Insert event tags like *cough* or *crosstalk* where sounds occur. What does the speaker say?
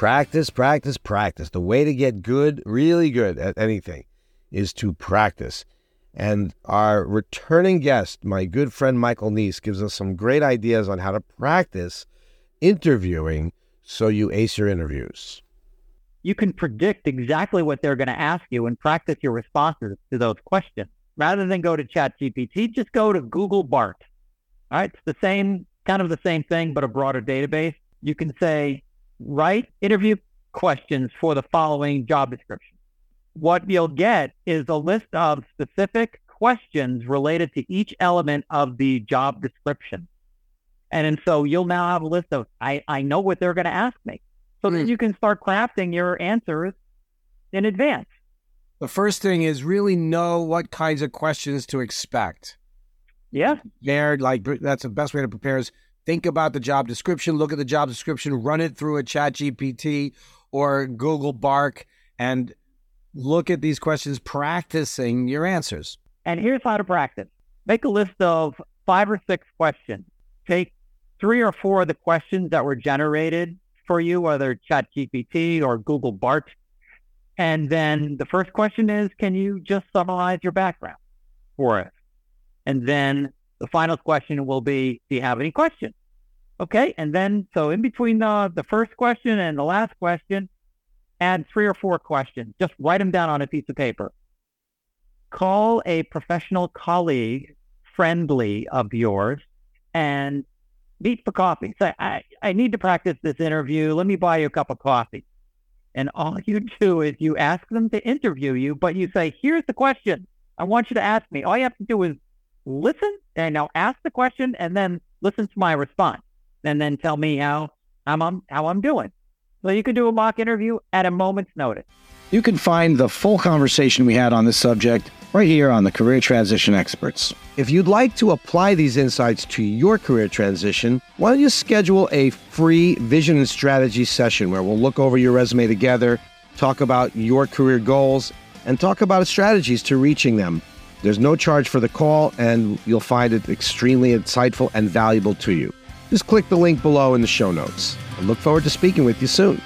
Practice, practice, practice. The way to get good, really good at anything, is to practice. And our returning guest, my good friend Michael Neece, gives us some great ideas on how to practice interviewing so you ace your interviews. You can predict exactly what they're going to ask you and practice your responses to those questions. Rather than go to ChatGPT, just go to Google Bard. All right, it's the same, kind of the same thing, but a broader database. You can say, write interview questions for the following job description. What you'll get is a list of specific questions related to each element of the job description. And, and so you'll now have a list of, I, I know what they're going to ask me. So mm. then you can start crafting your answers in advance. The first thing is really know what kinds of questions to expect. Yeah. There, like that's the best way to prepare is think about the job description, look at the job description, run it through a chat GPT or Google Bard and look at these questions, practicing your answers. And here's how to practice. Make a list of five or six questions. Take three or four of the questions that were generated for you, whether chat GPT or Google Bard. And then the first question is, can you just summarize your background for us? And then the final question will be, do you have any questions? Okay. And then, so in between the, the first question and the last question, add three or four questions. Just write them down on a piece of paper. Call a professional colleague, friendly of yours, and meet for coffee. Say, I, I need to practice this interview. Let me buy you a cup of coffee. And all *laughs* you do is you ask them to interview you, but you say, here's the question I want you to ask me. All you have to do is listen and now ask the question and then listen to my response and then tell me how I'm how I'm doing. So you can do a mock interview at a moment's notice. You can find the full conversation we had on this subject right here on the Career Transition Experts. If you'd like to apply these insights to your career transition, why don't you schedule a free vision and strategy session where we'll look over your resume together, talk about your career goals, and talk about strategies to reaching them. There's no charge for the call, and you'll find it extremely insightful and valuable to you. Just click the link below in the show notes. I look forward to speaking with you soon.